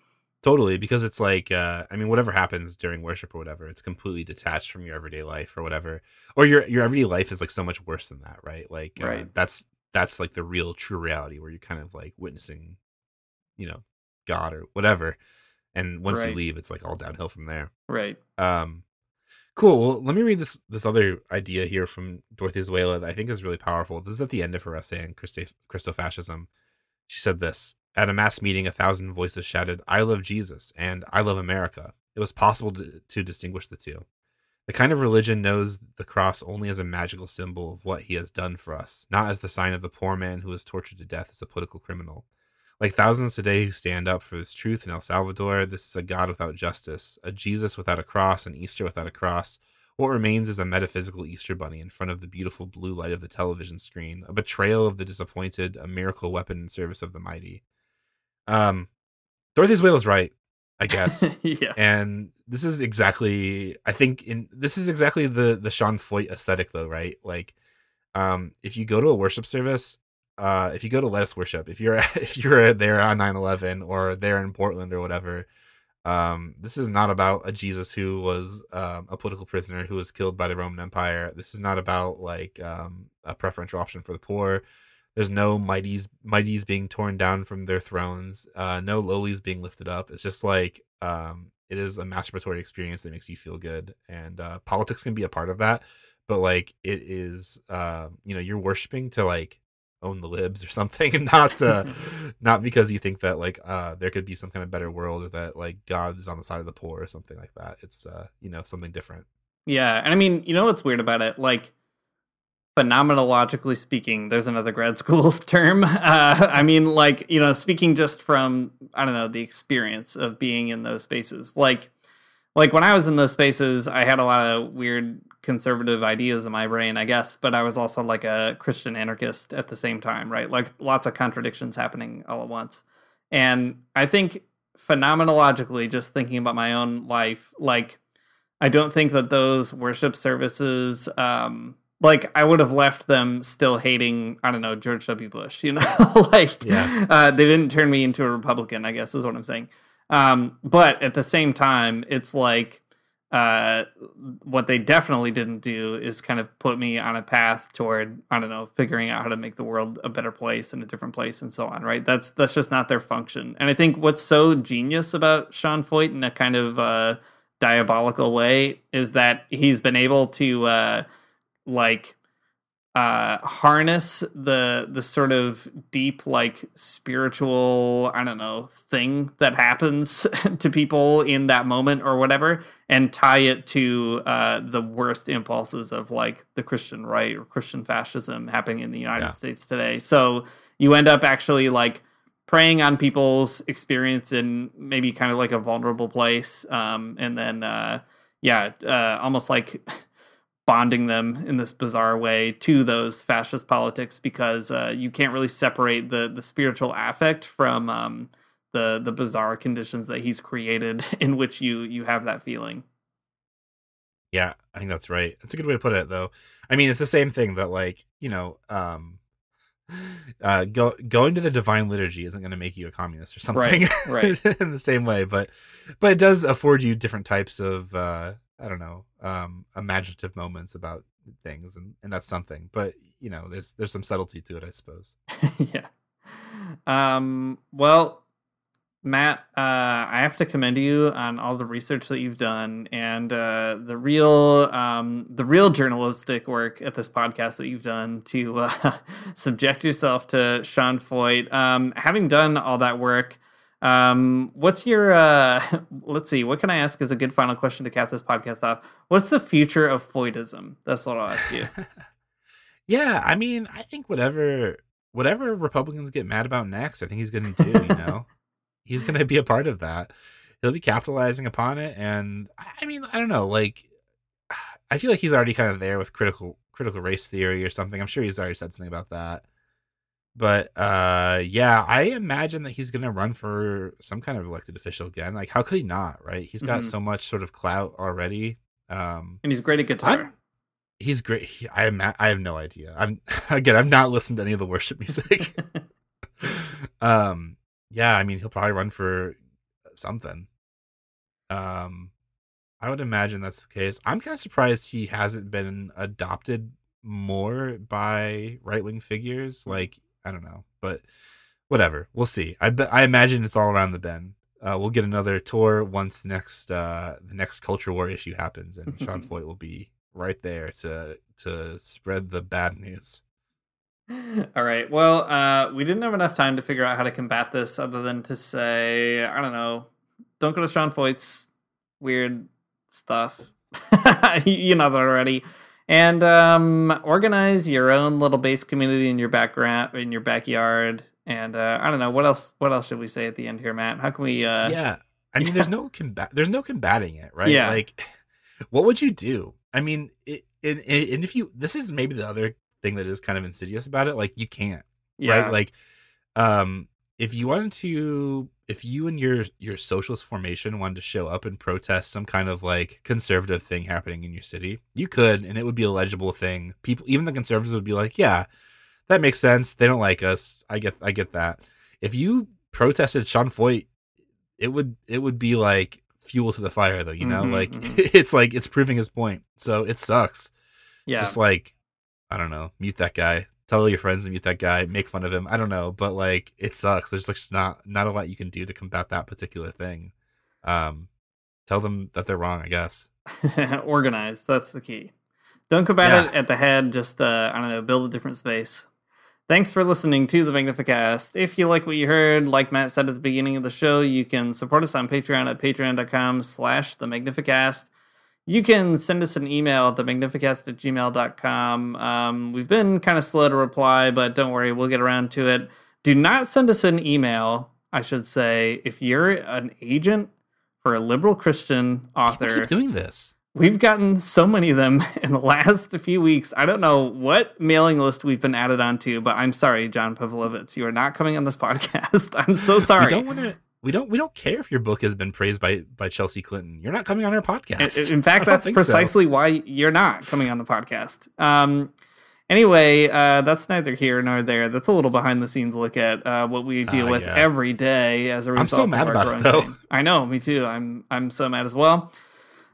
Totally, because it's like uh, I mean, whatever happens during worship or whatever, it's completely detached from your everyday life or whatever, or your your everyday life is like so much worse than that, right? Like, uh, right. that's that's like the real true reality where you're kind of like witnessing, you know, God or whatever, and once right. you leave, it's like all downhill from there.
Right.
Um, Cool. Well, let me read this this other idea here from Dorothee Sölle that I think is really powerful. This is at the end of her essay on Christofascism. She said this At a mass meeting, a thousand voices shouted, I love Jesus and I love America. It was possible to, to distinguish the two. The kind of religion knows the cross only as a magical symbol of what he has done for us, not as the sign of the poor man who was tortured to death as a political criminal. Like thousands today who stand up for this truth in El Salvador, this is a God without justice, a Jesus without a cross, an Easter without a cross. What remains is a metaphysical Easter bunny in front of the beautiful blue light of the television screen, a betrayal of the disappointed, a miracle weapon in service of the mighty. Um, Dorothee Sölle is right, I guess. <laughs>
yeah.
And this is exactly, I think, in this is exactly the the Sean Feucht aesthetic, though, right? Like, um, if you go to a worship service uh, if you go to Let Us Worship, if you're <laughs> if you're there on 9/11 or there in Portland or whatever, um, this is not about a Jesus who was um, a political prisoner who was killed by the Roman Empire. This is not about like um, a preferential option for the poor. There's no mighties mighties being torn down from their thrones. Uh, no lowlies being lifted up. It's just like um, it is a masturbatory experience that makes you feel good, and uh, politics can be a part of that. But like it is, uh, you know, you're worshiping to like own the libs or something <laughs> and not uh <laughs> not because you think that like uh there could be some kind of better world or that like god is on the side of the poor or something like that. It's uh you know something different.
Yeah and i mean you know what's weird about it? Like phenomenologically speaking there's another grad <laughs> school term. Uh i mean like you know speaking just from i don't know the experience of being in those spaces. Like like when i was in those spaces i had a lot of weird conservative ideas in my brain, I guess, but I was also like a Christian anarchist at the same time, right? Like lots of contradictions happening all at once. And I think phenomenologically, just thinking about my own life, like I don't think that those worship services, um, like I would have left them still hating, I don't know, George W. Bush, you <laughs> know, like yeah. uh, they didn't turn me into a Republican, I guess is what I'm saying. Um, but at the same time, it's like uh, what they definitely didn't do is kind of put me on a path toward I don't know figuring out how to make the world a better place and a different place and so on. Right? That's that's just not their function. And I think what's so genius about Sean Feucht in a kind of uh, diabolical way is that he's been able to uh, like uh harness the the sort of deep like spiritual i don't know thing that happens <laughs> to people in that moment or whatever and tie it to uh the worst impulses of like the christian right or christian fascism happening in the united yeah. states today so you end up actually like preying on people's experience in maybe kind of like a vulnerable place um and then uh yeah uh almost like <laughs> bonding them in this bizarre way to those fascist politics because uh, you can't really separate the the spiritual affect from um, the the bizarre conditions that he's created <laughs> in which you you have that feeling.
Yeah, I think that's right. That's a good way to put it, though. I mean, it's the same thing that, like, you know, um, <laughs> uh, go, going to the divine liturgy isn't going to make you a communist or something,
Right, <laughs> right.
in the same way, but but it does afford you different types of, uh, I don't know, um, imaginative moments about things, and and that's something. But you know, there's there's some subtlety to it, I suppose. <laughs>
yeah. Um, well, Matt, uh, I have to commend you on all the research that you've done and uh, the real, um, the real journalistic work at this podcast that you've done to uh, <laughs> subject yourself to Sean Feucht. Um, having done all that work, um, what's your? Uh, <laughs> let's see. What can I ask as a good final question to cap this podcast off? What's the future of Floydism? That's what I'll ask you. <laughs>
Yeah, I mean, I think whatever whatever Republicans get mad about next, I think he's going to do. You know, <laughs> he's going to be a part of that. He'll be capitalizing upon it, and I mean, I don't know, like, <sighs> I feel like he's already kind of there with critical critical race theory or something. I'm sure he's already said something about that. But uh yeah, I imagine that he's going to run for some kind of elected official again. Like how could he not, right? He's got
Mhm.
so much sort of clout already. Um
and he's great at guitar.
I'm- he's great. He, I am. I have no idea. I'm <laughs> again. I've not listened to any of the worship music. <laughs> <laughs> um. Yeah. I mean, he'll probably run for something. Um. I would imagine that's the case. I'm kind of surprised he hasn't been adopted more by right wing figures. Like I don't know, but whatever. We'll see. I bet. I imagine it's all around the bend. Uh, we'll get another tour once the next uh, the next culture war issue happens, and Sean <laughs> Feucht will be right there to to spread the bad news.
All right. Well, uh, we didn't have enough time to figure out how to combat this other than to say, I don't know, don't go to Sean Feucht's weird stuff. <laughs> you know that already. And um, organize your own little base community in your background, in your backyard. And uh, I don't know what else. What else should we say at the end here, Matt? How can we? Uh,
yeah, I mean, there's no combat. There's no combating it, right?
Yeah.
Like, <laughs> what would you do? I mean, it, and, and if you, this is maybe the other thing that is kind of insidious about it. Like, you can't.
yeah.
right like um if you wanted to if you and your your socialist formation wanted to show up and protest some kind of like conservative thing happening in your city you could and it would be a legible thing. People even the conservatives would be like yeah that makes sense. They don't like us. I get i get that. If you protested sean Feucht it would it would be like fuel to the fire though you know?
Mhm,
like
mhm. <laughs>
it's like it's proving his point. So it sucks.
Yeah.
just like I don't know, mute that guy. Tell all your friends to mute that guy. Make fun of him. I don't know, but like it sucks. There's like just not not a lot you can do to combat that particular thing. Um, tell them that they're wrong. I guess. <laughs>
organized. That's the key. Don't combat
Yeah.
it at the head. Just uh, I don't know, build a different space. Thanks for listening to the Magnificast. If you like what you heard, like Matt said at the beginning of the show, you can support us on Patreon at patreon.com slash the Magnificast. You can send us an email at themagnificast at gmail.com. Um, we've been kind of slow to reply, but don't worry, we'll get around to it. Do not send us an email, I should say, if you're an agent for a liberal Christian author.
keep doing this.
We've gotten so many of them <laughs> in the last few weeks. I don't know what mailing list we've been added onto, but I'm sorry, John Pavlovitz. You are not coming on this <laughs> podcast. I'm so sorry.
We don't want to. We don't. We don't care if your book has been praised by by Chelsea Clinton. You're not coming on our podcast.
In fact, <laughs> that's
think so.
precisely why you're not coming on the podcast. Um, anyway, uh, that's neither here nor there. That's a little behind the scenes look at uh, what we deal
Ah,
with
yeah.
every day as a
I'm
result
so
of
mad
our
about it, though.
pain. I know, me too. I'm I'm so mad as well.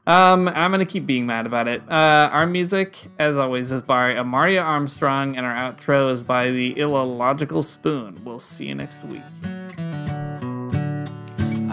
Um, I'm gonna keep being mad about it. Uh, our music, as always, is by Amaryah Armstrong, and our outro is by the Illogical Spoon. We'll see you next week.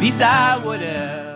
Least I would have